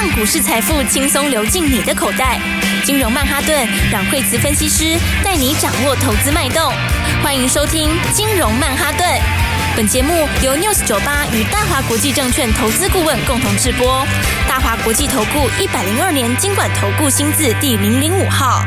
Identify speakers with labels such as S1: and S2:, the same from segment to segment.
S1: 让股市财富轻松流进你的口袋。金融曼哈顿，让惠慈分析师带你掌握投资脉动。欢迎收听金融曼哈顿。本节目由 News 九八与大华国际证券投资顾问共同制播。大华国际投顾一百零二年金管投顾新字第零零五号。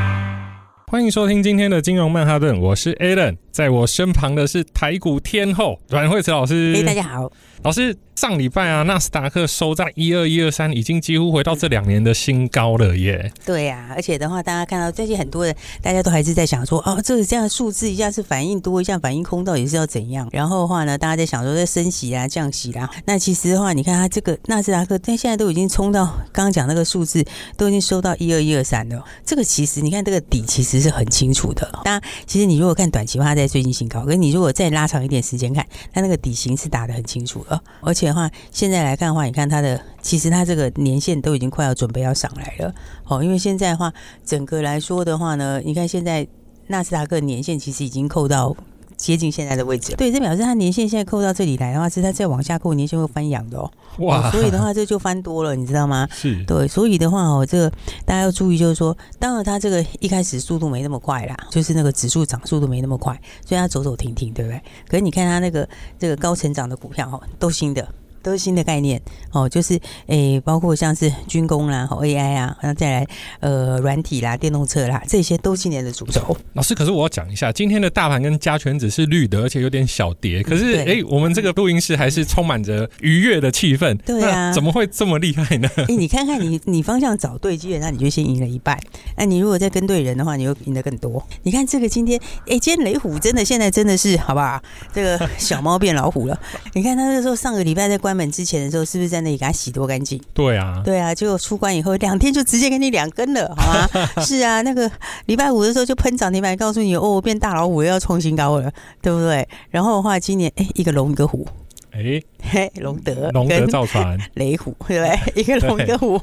S2: 欢迎收听今天的金融曼哈顿，我是 Alan，在我身旁的是台股天后阮慧慈老师。
S3: 哎，大家好，
S2: 老师。上礼拜啊，纳斯达克收在一二一二三，已经几乎回到这两年的新高了耶。
S3: 对呀、啊，而且的话，大家看到最近很多人，大家都还是在想说，哦，这个这样的数字，一下是反应多，一下反应空，到底是要怎样？然后的话呢，大家在想说，在升息啊、降息啦。那其实的话，你看它这个纳斯达克，但现在都已经冲到刚刚讲那个数字，都已经收到一二一二三了。这个其实你看这个底其实是很清楚的。当然，其实你如果看短期的话，它在最近新高，可是你如果再拉长一点时间看，它那个底型是打得很清楚了。而且的话，现在来。看的话，你看它的，其实它这个年限都已经快要准备要上来了，哦，因为现在的话，整个来说的话呢，你看现在纳斯达克年限其实已经扣到接近现在的位置，对，这表示它年限现在扣到这里来的话，是它再往下扣，年限会翻阳的哦，哇、哦，所以的话这就翻多了，你知道吗？是对，所以的话哦，这个大家要注意，就是说，当然它这个一开始速度没那么快啦，就是那个指数涨速度没那么快，所以它走走停停，对不对？可是你看它那个这个高成长的股票哦，都新的。都是新的概念哦，就是诶、欸，包括像是军工啦、和 AI 啊，然后再来呃软体啦、电动车啦，这些都今年的主轴。
S2: 老师，可是我要讲一下，今天的大盘跟加权指是绿的，而且有点小跌。可是诶、欸，我们这个录音室还是充满着愉悦的气氛。对啊，怎么会这么厉害呢？
S3: 诶、欸，你看看你你方向找对，基本上你就先赢了一半。那你如果再跟对人的话，你就赢得更多。你看这个今天，诶、欸，今天雷虎真的现在真的是好不好？这个小猫变老虎了。你看他那时候上个礼拜在关。关门之前的时候，是不是在那里给他洗多干净？
S2: 对啊，
S3: 对啊，结果出关以后两天就直接给你两根了，好吗？是啊，那个礼拜五的时候就喷涨停板，告诉你哦，变大老虎又要创新高了，对不对？然后的话，今年哎，一个龙一个虎，哎嘿，龙德
S2: 龙德造船
S3: 雷虎，对不对？一个龙一个虎，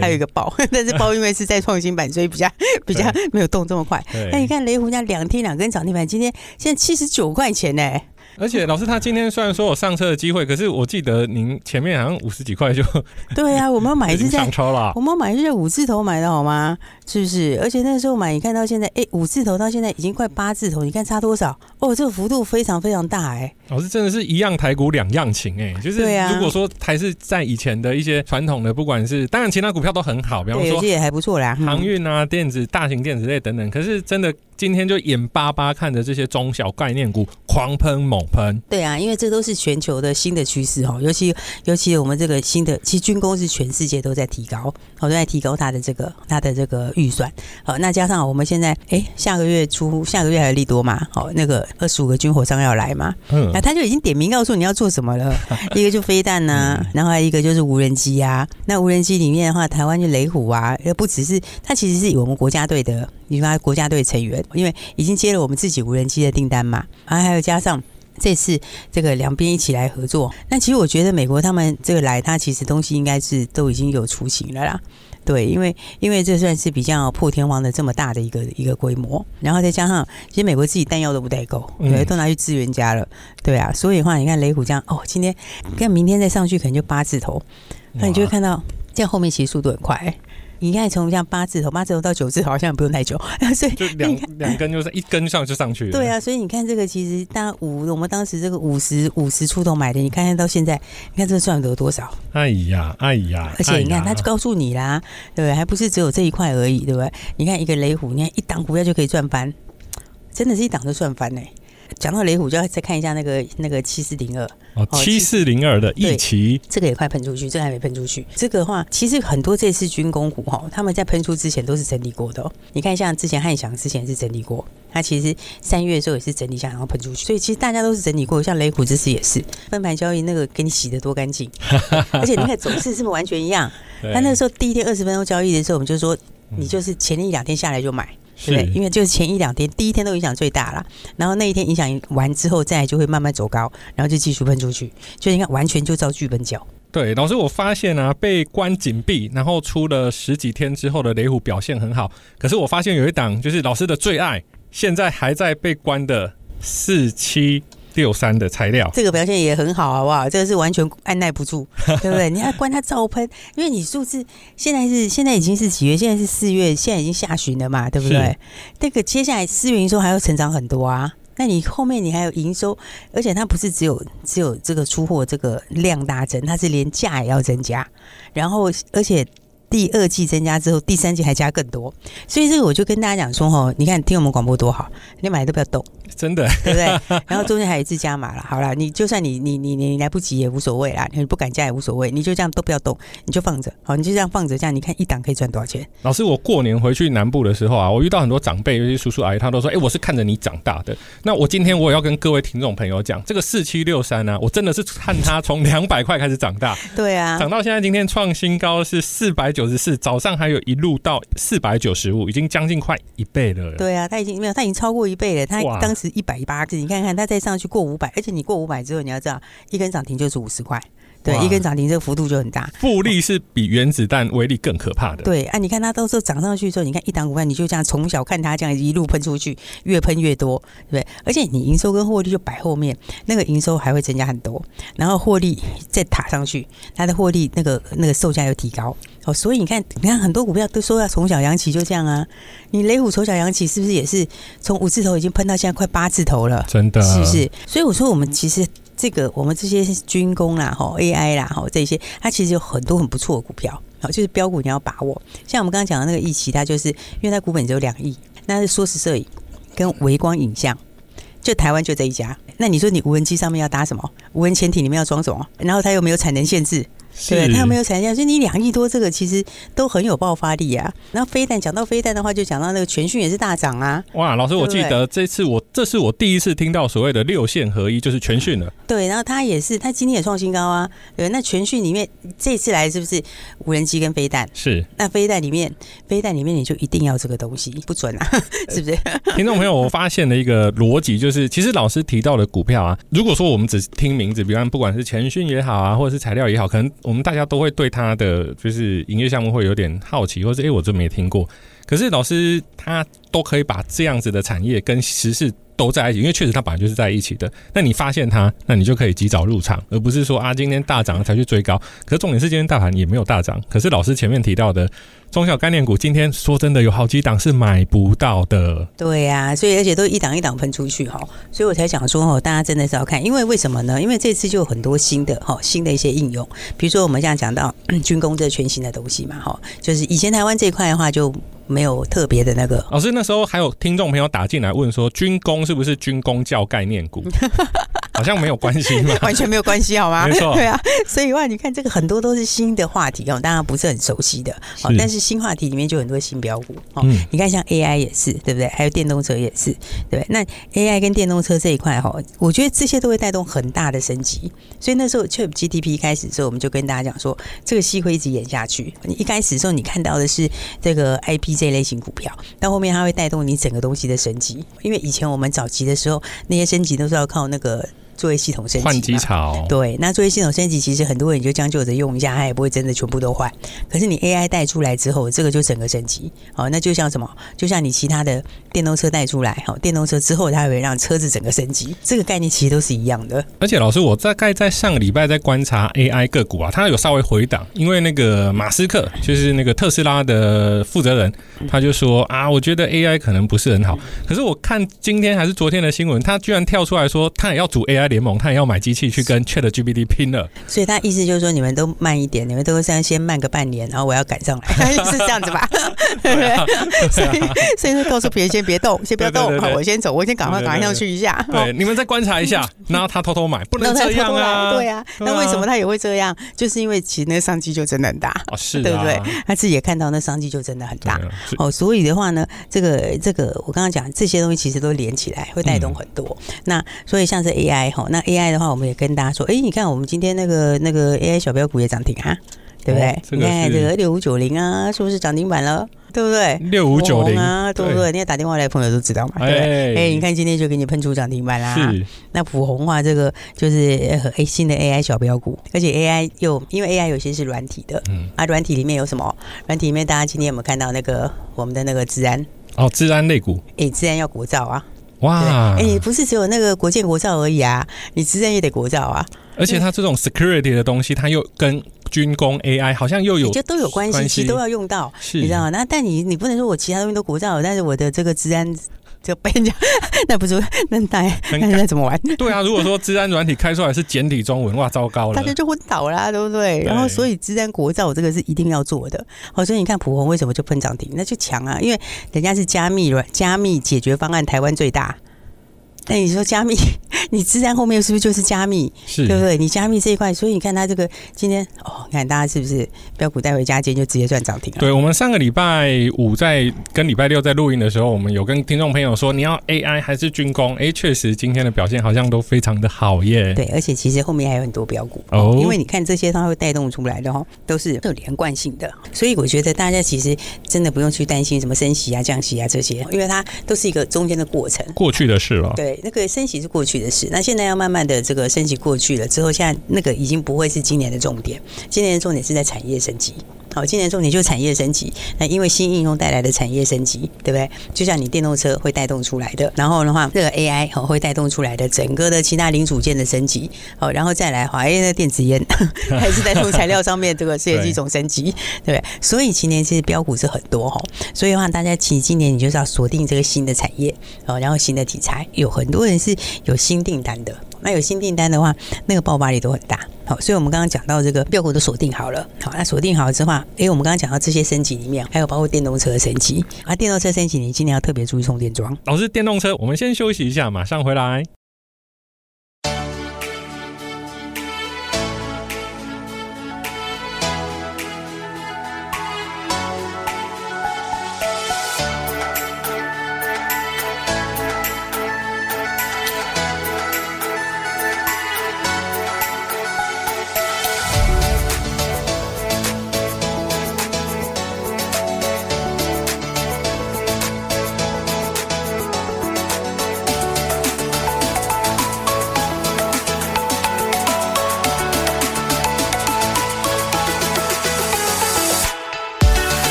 S3: 还有一个豹，但是豹因为是在创新板，所以比较比较没有动这么快。那你看雷虎家两天两根涨停板，今天现在七十九块钱呢。
S2: 而且老师他今天虽然说有上车的机会，可是我记得您前面好像五十几块就
S3: 对啊，我们买是在
S2: 上车了，
S3: 我们买是在五字头买的好吗？是不是？而且那时候买，你看到现在，哎，五字头到现在已经快八字头，你看差多少？哦，这个幅度非常非常大哎。
S2: 老师真的是一样台股两样情哎，就是如果说还是在以前的一些传统的，不管是当然其他股票都很好，比方说
S3: 也还不错啦，
S2: 航运啊、电子、大型电子类等等，可是真的。今天就眼巴巴看着这些中小概念股狂喷猛喷，
S3: 对啊，因为这都是全球的新的趋势哈，尤其尤其我们这个新的，其实军工是全世界都在提高，好都在提高它的这个它的这个预算，好，那加上我们现在哎下个月初下个月还有利多嘛，好那个二十五个军火商要来嘛，嗯，那他就已经点名告诉你要做什么了，一个就飞弹呐、啊，然后还有一个就是无人机啊，那无人机里面的话，台湾就雷虎啊，不只是它其实是我们国家队的，你说国家队成员。因为已经接了我们自己无人机的订单嘛，啊，还有加上这次这个两边一起来合作，那其实我觉得美国他们这个来，他其实东西应该是都已经有雏形了啦，对，因为因为这算是比较破天荒的这么大的一个一个规模，然后再加上其实美国自己弹药都不太够，对，都拿去支援家了，对啊，所以的话你看雷虎这样哦，今天看明天再上去可能就八字头，那你就会看到这样后面其实速度很快，欸。你看，从像八字头、八字头到九字头，好像也不用太久，所以
S2: 就两两根就是一根上就上去了。
S3: 对啊，所以你看这个，其实大五，我们当时这个五十五十出头买的，你看看到现在，你看这个赚得多少？
S2: 哎呀，哎呀！
S3: 而且你看，他就告诉你啦，对不对？还不是只有这一块而已，对不对？你看一个雷虎，你看一档股票就可以赚翻，真的是一档就赚翻呢。讲到雷虎，就要再看一下那个那个七四零二
S2: 哦，七四零二的一期，
S3: 这个也快喷出去，这个还没喷出去。这个的话，其实很多这次军工股哈，他们在喷出之前都是整理过的哦。你看，像之前汉翔之前是整理过，它其实三月的时候也是整理一下，然后喷出去。所以其实大家都是整理过，像雷虎这次也是分盘交易，那个给你洗的多干净，而且你看走势是不是完全一样？他那个时候第一天二十分钟交易的时候，我们就说你就是前一两天下来就买。对，对，因为就是前一两天，第一天都影响最大了，然后那一天影响完之后，再就会慢慢走高，然后就继续喷出去，就你看完全就照剧本讲。
S2: 对，老师，我发现啊，被关紧闭，然后出了十几天之后的雷虎表现很好，可是我发现有一档就是老师的最爱，现在还在被关的四七六三的材料，
S3: 这个表现也很好，好不好？这个是完全按捺不住，对不对？你要关它照喷，因为你数字现在是现在已经是几月？现在是四月，现在已经下旬了嘛，对不对？这个接下来四月营收还要成长很多啊。那你后面你还有营收，而且它不是只有只有这个出货这个量大增，它是连价也要增加，然后而且。第二季增加之后，第三季还加更多，所以这个我就跟大家讲说哈，你看听我们广播多好，你买都不要动，
S2: 真的，
S3: 对不对？然后中间还有一次加码了，好了，你就算你你你你来不及也无所谓啦，你不敢加也无所谓，你就这样都不要动，你就放着，好，你就这样放着，这样你看一档可以赚多少钱？
S2: 老师，我过年回去南部的时候啊，我遇到很多长辈，尤其叔叔阿姨，他都说，哎、欸，我是看着你长大的。那我今天我也要跟各位听众朋友讲，这个四七六三呢，我真的是看它从两百块开始长大，
S3: 对啊，
S2: 长到现在今天创新高是四百九十四，早上。还有一路到四百九十五，已经将近快一倍了。
S3: 对啊，他已经没有，他已经超过一倍了。他当时一百八，你看看他再上去过五百，而且你过五百之后，你要知道一根涨停就是五十块。对，一根涨停，这个幅度就很大。
S2: 复利是比原子弹威力更可怕的。
S3: 对啊，你看它到时候涨上去之后，你看一档股票，你就这样从小看它这样一路喷出去，越喷越多，对不对？而且你营收跟获利就摆后面，那个营收还会增加很多，然后获利再塔上去，它的获利那个那个售价又提高哦。所以你看，你看很多股票都说要从小养起，就这样啊。你雷虎从小养起，是不是也是从五字头已经喷到现在快八字头了？
S2: 真的，
S3: 是不是？所以我说，我们其实。这个我们这些军工啦、吼 AI 啦、吼这些，它其实有很多很不错的股票，好，就是标股你要把握。像我们刚刚讲的那个易奇，它就是因为它股本只有两亿，那是缩时摄影跟微光影像，就台湾就这一家。那你说你无人机上面要搭什么？无人潜艇里面要装什么？然后它又没有产能限制。对，他有没有产量？所以你两亿多，这个其实都很有爆发力啊。然后飞弹讲到飞弹的话，就讲到那个全讯也是大涨啊。
S2: 哇，老师，我记得这次我这是我第一次听到所谓的六线合一，就是全讯了。
S3: 对，然后他也是，他今天也创新高啊。对，那全讯里面这次来是不是无人机跟飞弹？
S2: 是。
S3: 那飞弹里面，飞弹里面你就一定要这个东西，不准啊，是不是？
S2: 听众朋友，我发现了一个逻辑，就是其实老师提到的股票啊，如果说我们只听名字，比方不管是全讯也好啊，或者是材料也好，可能我们大家都会对。他的就是营业项目会有点好奇，或者诶、我真没听过。可是老师他都可以把这样子的产业跟时事都在一起，因为确实它本来就是在一起的。那你发现它，那你就可以及早入场，而不是说啊今天大涨了才去追高。可是重点是今天大盘也没有大涨。可是老师前面提到的。中小概念股今天说真的有好几档是买不到的，
S3: 对呀、啊，所以而且都一档一档喷出去哈，所以我才想说哦，大家真的是要看，因为为什么呢？因为这次就有很多新的哈，新的一些应用，比如说我们现在讲到 军工这全新的东西嘛哈，就是以前台湾这一块的话就没有特别的那个。
S2: 老师那时候还有听众朋友打进来问说，军工是不是军工教概念股？好像没有关系，
S3: 完全没有关系，好吗？
S2: 没错，
S3: 对啊，所以哇你看这个很多都是新的话题哦，大家不是很熟悉的，好，但是新话题里面就很多新标股哦。你看像 AI 也是，对不对？还有电动车也是，对不对？那 AI 跟电动车这一块哈，我觉得这些都会带动很大的升级。所以那时候 ChatGPT 开始的时候，我们就跟大家讲说，这个戏会一直演下去。你一开始的时候，你看到的是这个 IP 这类型股票，到后面它会带动你整个东西的升级。因为以前我们早期的时候，那些升级都是要靠那个。作业系统升级，
S2: 换机潮，
S3: 对，那作业系统升级，其实很多人就将就着用一下，它也不会真的全部都换。可是你 AI 带出来之后，这个就整个升级。好，那就像什么？就像你其他的电动车带出来，好，电动车之后它会让车子整个升级。这个概念其实都是一样的。
S2: 而且老师，我大概在上个礼拜在观察 AI 个股啊，它有稍微回档，因为那个马斯克就是那个特斯拉的负责人，他就说啊，我觉得 AI 可能不是很好。可是我看今天还是昨天的新闻，他居然跳出来说，他也要组 AI。联盟，他也要买机器去跟 ChatGPT 拼了，
S3: 所以他意思就是说，你们都慢一点，你们都先先慢个半年，然后我要赶上来，是这样子吧？对不对？所以，所以说告诉别人先别动，先不要动，我先走，我先赶快赶快上去一下。
S2: 对，你们再观察一下，然后他偷偷买，不能这样啊！
S3: 对啊，那为什么他也会这样？就是因为其实那个商机就真的很大，
S2: 哦、是、啊，
S3: 对不对？他自己也看到那商机就真的很大。哦，所以的话呢，这个这个我刚刚讲这些东西其实都连起来，会带动很多。嗯、那所以像是 AI 哈。那 AI 的话，我们也跟大家说，哎、欸，你看我们今天那个那个 AI 小标股也涨停啊，对不对？哦、你看这个六五九零啊，是不是涨停板了？对不对？六五九零啊，对不对？你要打电话来的朋友都知道嘛，对不对？哎、欸，你看今天就给你喷出涨停板啦。是。那普红话这个就是哎新的 AI 小标股，而且 AI 又因为 AI 有些是软体的，嗯，啊，软体里面有什么？软体里面大家今天有没有看到那个我们的那个治安？
S2: 哦，治安类股。
S3: 哎，治安要国造啊。
S2: 哇，
S3: 哎，你不是只有那个国建国造而已啊，你资安也得国造啊。
S2: 而且它这种 security 的东西，它又跟军工 AI 好像又有
S3: 就都有关系，其实都要用到，你知道吗？那但你你不能说我其他东西都国造，但是我的这个治安。就被人家，那不是那那那那怎么玩？
S2: 对啊，如果说治安软体开出来是简体中文，哇，糟糕了，
S3: 大家就昏倒啦，对不对？对然后所以治安国造这个是一定要做的。好，所以你看普红为什么就喷涨停？那就强啊，因为人家是加密软加密解决方案台湾最大。那你说加密，你资安后面是不是就是加密？
S2: 是，
S3: 对不对？你加密这一块，所以你看它这个今天哦，你看大家是不是标股带回家，今天就直接赚涨停了？
S2: 对，我们上个礼拜五在跟礼拜六在录音的时候，我们有跟听众朋友说，你要 AI 还是军工？哎，确实今天的表现好像都非常的好耶。
S3: 对，而且其实后面还有很多标股哦，因为你看这些它会带动出来的哦，都是有连贯性的，所以我觉得大家其实真的不用去担心什么升息啊、降息啊这些，因为它都是一个中间的过程，
S2: 过去的事了。
S3: 对。那个升级是过去的事，那现在要慢慢的这个升级过去了之后，现在那个已经不会是今年的重点，今年的重点是在产业升级。好，今年重点就是产业升级。那因为新应用带来的产业升级，对不对？就像你电动车会带动出来的，然后的话，这个 AI 好会带动出来的整个的其他零组件的升级。好，然后再来华为的电子烟 还是带动材料上面这个是一种升级，对不对？所以今年其实标股是很多哈。所以的话，大家其实今年你就是要锁定这个新的产业，哦，然后新的题材，有很多人是有新订单的。那有新订单的话，那个爆发力都很大。好，所以我们刚刚讲到这个标股都锁定好了。好，那锁定好了之后，诶，我们刚刚讲到这些升级里面，还有包括电动车的升级。啊，电动车升级，你今年要特别注意充电桩。
S2: 老师，电动车，我们先休息一下，马上回来。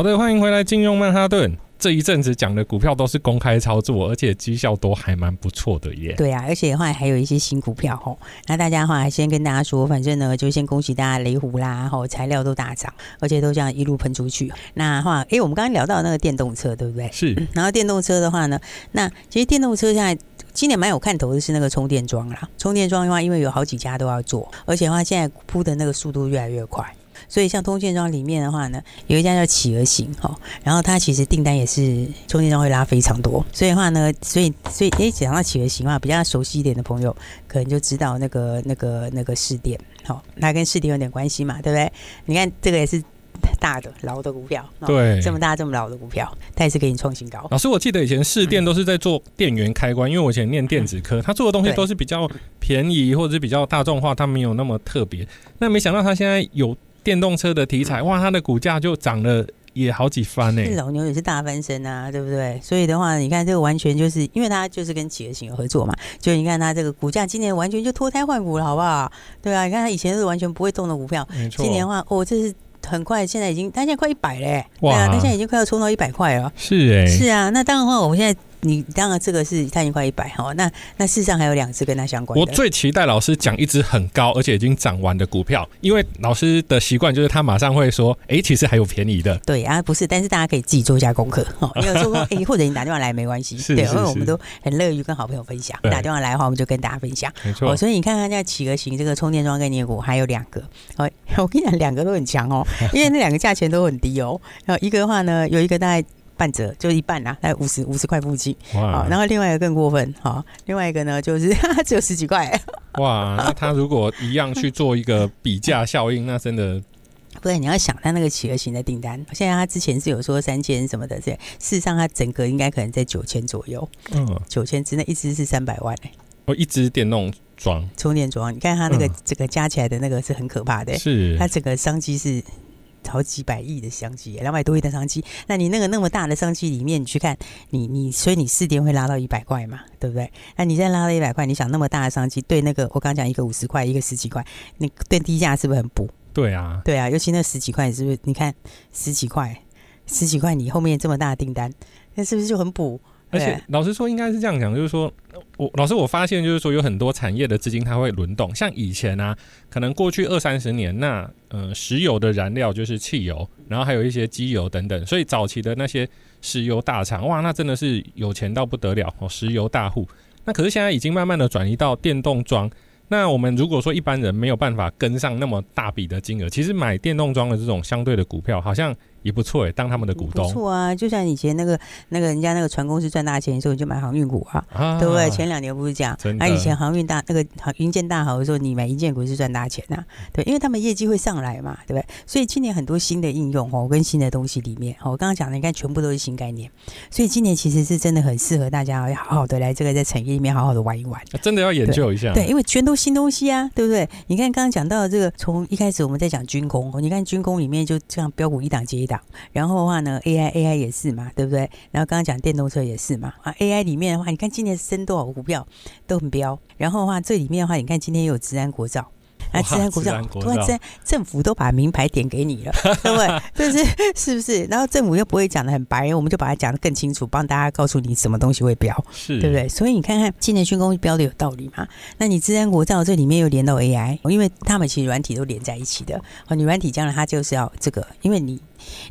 S2: 好的，欢迎回来，金融曼哈顿。这一阵子讲的股票都是公开操作，而且绩效都还蛮不错的耶。
S3: 对啊，而且的话还有一些新股票吼。那大家的话，先跟大家说，反正呢，就先恭喜大家雷虎啦，吼，材料都大涨，而且都这样一路喷出去。那话，哎，我们刚刚聊到那个电动车，对不对？
S2: 是。
S3: 然后电动车的话呢，那其实电动车现在今年蛮有看头的是那个充电桩啦。充电桩的话，因为有好几家都要做，而且的话现在铺的那个速度越来越快。所以像充电桩里面的话呢，有一家叫企鹅型哈，然后它其实订单也是充电桩会拉非常多。所以的话呢，所以所以诶，讲到企鹅型的话，比较熟悉一点的朋友可能就知道那个那个那个市电，好，那跟市电有点关系嘛，对不对？你看这个也是大的老的股票，
S2: 对，
S3: 这么大这么老的股票，它也是给你创新高。
S2: 老师，我记得以前市电都是在做电源开关，因为我以前念电子科，他做的东西都是比较便宜或者是比较大众化，它没有那么特别。那没想到他现在有。电动车的题材，哇，它的股价就涨了也好几番呢。
S3: 老牛也是大翻身啊，对不对？所以的话，你看这个完全就是因为它就是跟企鹅型有合作嘛，就你看它这个股价今年完全就脱胎换骨了，好不好？对啊，你看它以前是完全不会动的股票，今年的话，哦，这是很快，现在已经，它现在快一百嘞，哇，对啊，它现在已经快要冲到一百块了。
S2: 是哎、欸，
S3: 是啊，那当然的话，我们现在。你当然这个是它已经快一百哈，那那事实上还有两只跟它相关的。
S2: 我最期待老师讲一只很高而且已经涨完的股票，因为老师的习惯就是他马上会说，哎、欸，其实还有便宜的。
S3: 对啊，不是，但是大家可以自己做一下功课哈。你 有说过，哎、欸，或者你打电话来没关系，对，因为我们都很乐于跟好朋友分享。打电话来的话，我们就跟大家分享。没错。所以你看看，在企鹅型这个充电桩概念股还有两个，哦，我跟你讲，两个都很强哦，因为那两个价钱都很低哦。然后一个的话呢，有一个大概。半折就一半啦，大概五十五十块附近。哇！然后另外一个更过分，好，另外一个呢就是 只有十几块。
S2: 哇！那他如果一样去做一个比价效应，那真的
S3: 不对。你要想他那个企鹅型的订单，现在他之前是有说三千什么的，这事实上他整个应该可能在九千左右。嗯，九千之内一只是三百万。
S2: 哦，一支电动装，
S3: 充电桩，你看它那个这个加起来的那个是很可怕的，
S2: 是
S3: 它整个商机是。好几百亿的商机，两百多亿的商机，那你那个那么大的商机里面，你去看你你，所以你四电会拉到一百块嘛，对不对？那你现在拉到一百块，你想那么大的商机，对那个我刚讲一个五十块，一个十几块，你对低价是不是很补？
S2: 对啊，
S3: 对啊，尤其那十几块，是不是？你看十几块，十几块，你后面这么大的订单，那是不是就很补？
S2: 而且老实说，应该是这样讲，就是说我老师我发现，就是说有很多产业的资金它会轮动，像以前啊，可能过去二三十年，那呃石油的燃料就是汽油，然后还有一些机油等等，所以早期的那些石油大厂，哇，那真的是有钱到不得了哦，石油大户。那可是现在已经慢慢的转移到电动装，那我们如果说一般人没有办法跟上那么大笔的金额，其实买电动装的这种相对的股票，好像。也不错哎，当他们的股东
S3: 不错啊。就像以前那个那个人家那个船公司赚大钱的时候，你就买航运股啊，啊，对不对？前两年不是这样，那、啊、以前航运大那个航云建大好的时候，你买营建股是赚大钱呐、啊，对，因为他们业绩会上来嘛，对不对？所以今年很多新的应用哦，跟新的东西里面哦，我刚刚讲的，你看全部都是新概念，所以今年其实是真的很适合大家要好好的来这个在产业里面好好的玩一玩，
S2: 真的要研究一下，
S3: 对，对，因为全都新东西啊，对不对？你看刚刚讲到这个，从一开始我们在讲军工，你看军工里面就这样标股一档接一档，然后的。话呢，AI AI 也是嘛，对不对？然后刚刚讲电动车也是嘛，啊，AI 里面的话，你看今年升多少股票都很飙，然后的话这里面的话，你看今天又有治安国造。啊，治安国照，突然之间政府都把名牌点给你了，对不对？这是是不是？然后政府又不会讲得很白，我们就把它讲得更清楚，帮大家告诉你什么东西会标，是对不对？所以你看看今年军工标的有道理嘛？那你治安国造这里面又连到 AI，因为他们其实软体都连在一起的。哦，你软体将来它就是要这个，因为你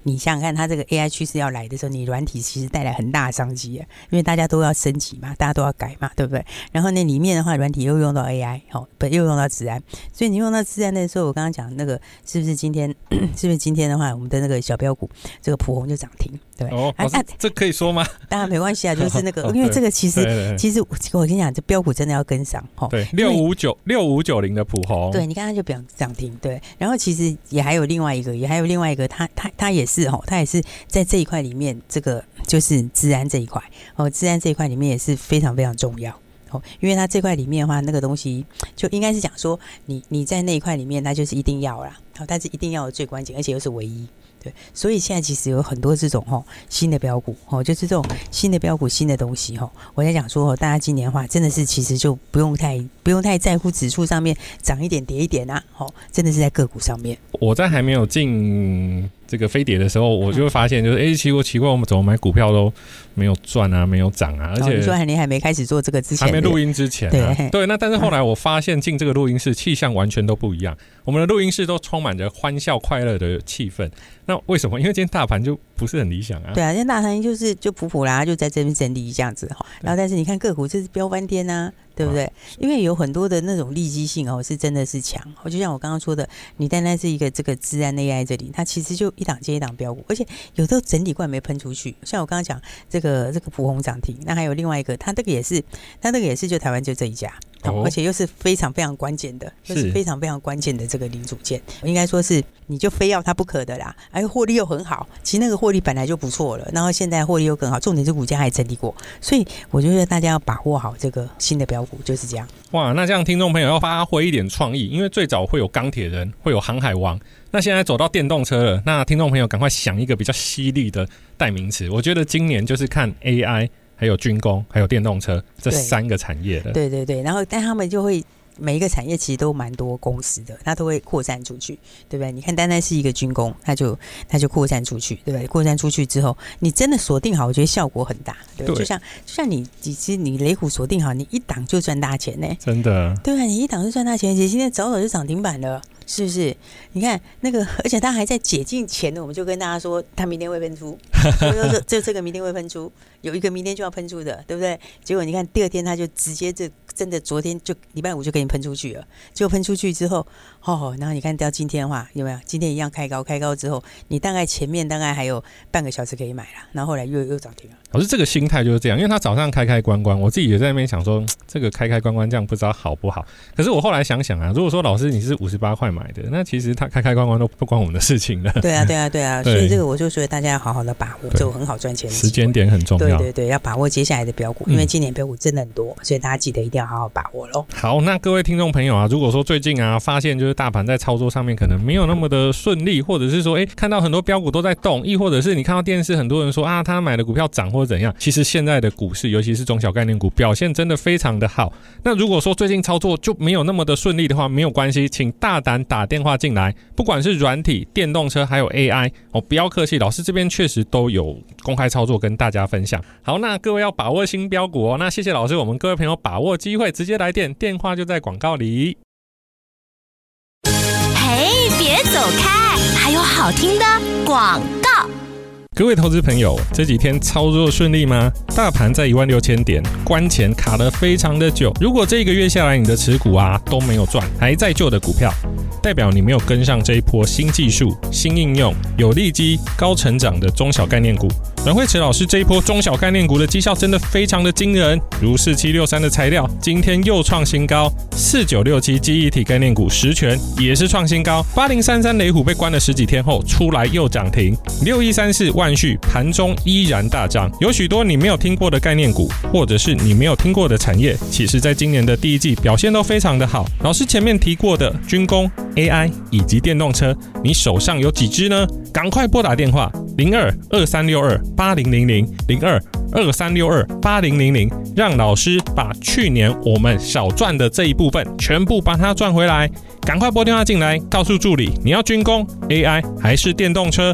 S3: 你想想看，它这个 AI 趋势要来的时候，你软体其实带来很大的商机，因为大家都要升级嘛，大家都要改嘛，对不对？然后那里面的话，软体又用到 AI，哦，不又用到自然，所以。你用到自然的时候，我刚刚讲那个是不是今天？是不是今天的话，我们的那个小标股，这个普红就涨停，对
S2: 哦，啊，这可以说吗？
S3: 当然没关系啊，就是那个，因为这个其实其实我跟你讲，这标股真的要跟上哈。对，
S2: 六五九六五九零的普红，
S3: 对，你看它就涨涨停，对。然后其实也还有另外一个，也还有另外一个，它它它也是哦，它也是在这一块里面，这个就是治安这一块哦，治安这一块里面也是非常非常重要。哦，因为它这块里面的话，那个东西就应该是讲说，你你在那一块里面，它就是一定要啦。好，但是一定要有最关键，而且又是唯一。对，所以现在其实有很多这种哦新的标股哦，就是这种新的标股、新的东西哈。我在讲说哦，大家今年的话真的是其实就不用太不用太在乎指数上面涨一点跌一点啊。哦，真的是在个股上面。
S2: 我在还没有进这个飞碟的时候，我就会发现就是哎，奇怪奇怪，我们怎么买股票都没有赚啊，没有涨啊，而且、哦、你
S3: 说你还没开始做这个之前，
S2: 还没录音之前、啊，对对。那但是后来我发现进这个录音室气象完全都不一样，我们的录音室都充满着欢笑快乐的气氛。那为什么？因为今天大盘就不是很理想啊。
S3: 对啊，今天大盘就是就普普啦，就在这边整理这样子哈。然后但是你看个股，这是飙翻天呐。对不对？因为有很多的那种利基性哦，是真的是强。我就像我刚刚说的，你单单是一个这个资安 AI 这里，它其实就一档接一档飙股，而且有时候整理罐没喷出去。像我刚刚讲这个这个普红涨停，那还有另外一个，它这个也是，它这个也是就台湾就这一家。哦，而且又是非常非常关键的，就是非常非常关键的这个零组件，应该说是你就非要它不可的啦。而且获利又很好，其实那个获利本来就不错了，然后现在获利又更好，重点是股价还整理过，所以我觉得大家要把握好这个新的标股，就是这样。
S2: 哇，那这样听众朋友要发挥一点创意，因为最早会有钢铁人，会有航海王，那现在走到电动车了，那听众朋友赶快想一个比较犀利的代名词。我觉得今年就是看 AI。还有军工，还有电动车这三个产业的，
S3: 对对对。然后，但他们就会每一个产业其实都蛮多公司的，它都会扩散出去，对不对？你看，单单是一个军工，它就它就扩散出去，对不对？扩散出去之后，你真的锁定好，我觉得效果很大，对，对就像就像你，其实你雷虎锁定好，你一档就赚大钱呢，
S2: 真的。
S3: 对啊，你一档就赚大钱，其实今天早早就涨停板了。是不是？你看那个，而且他还在解禁前呢，我们就跟大家说，他明天会喷出，就这这个明天会喷出，有一个明天就要喷出的，对不对？结果你看第二天他就直接这真的昨天就礼拜五就给你喷出去了，结果喷出去之后，哦，然后你看到今天的话有没有？今天一样开高，开高之后，你大概前面大概还有半个小时可以买了，然后后来又又涨停了。
S2: 老师这个心态就是这样，因为他早上开开关关，我自己也在那边想说，这个开开关关这样不知道好不好？可是我后来想想啊，如果说老师你是五十八块买。买的那其实他开开关关都不关我们的事情了。
S3: 对啊，对啊，对啊，所以这个我就觉得大家要好好的把握，就很好赚钱。
S2: 时间点很重要。
S3: 对对对，要把握接下来的标股，因为今年标股真的很多，所以大家记得一定要好好把握喽。
S2: 好，那各位听众朋友啊，如果说最近啊发现就是大盘在操作上面可能没有那么的顺利，或者是说哎看到很多标股都在动，亦或者是你看到电视很多人说啊他买的股票涨或者怎样，其实现在的股市尤其是中小概念股表现真的非常的好。那如果说最近操作就没有那么的顺利的话，没有关系，请大胆打电话进来，不管是软体、电动车还有 AI 哦，不要客气，老师这边确实都有公开操作跟大家分享。好，那各位要把握新标股哦。那谢谢老师，我们各位朋友把握机会直接来电，电话就在广告里。
S1: 嘿，别走开，还有好听的广告。
S2: 各位投资朋友，这几天操作顺利吗？大盘在一万六千点关前卡得非常的久。如果这一个月下来你的持股啊都没有赚，还在旧的股票，代表你没有跟上这一波新技术、新应用、有利基、高成长的中小概念股。阮慧慈老师这一波中小概念股的绩效真的非常的惊人，如四七六三的材料今天又创新高，四九六七记忆体概念股十銓也是创新高，八零三三雷虎被关了十几天后出来又涨停，六一三四万。续盘中依然大涨，有许多你没有听过的概念股，或者是你没有听过的产业，其实在今年的第一季表现都非常的好。老师前面提过的军工、AI 以及电动车，你手上有几只呢？赶快拨打电话零二二三六二八零零零零二二三六二八零零零，让老师把去年我们少赚的这一部分全部把它赚回来。赶快拨电话进来，告诉助理你要军工、AI 还是电动车。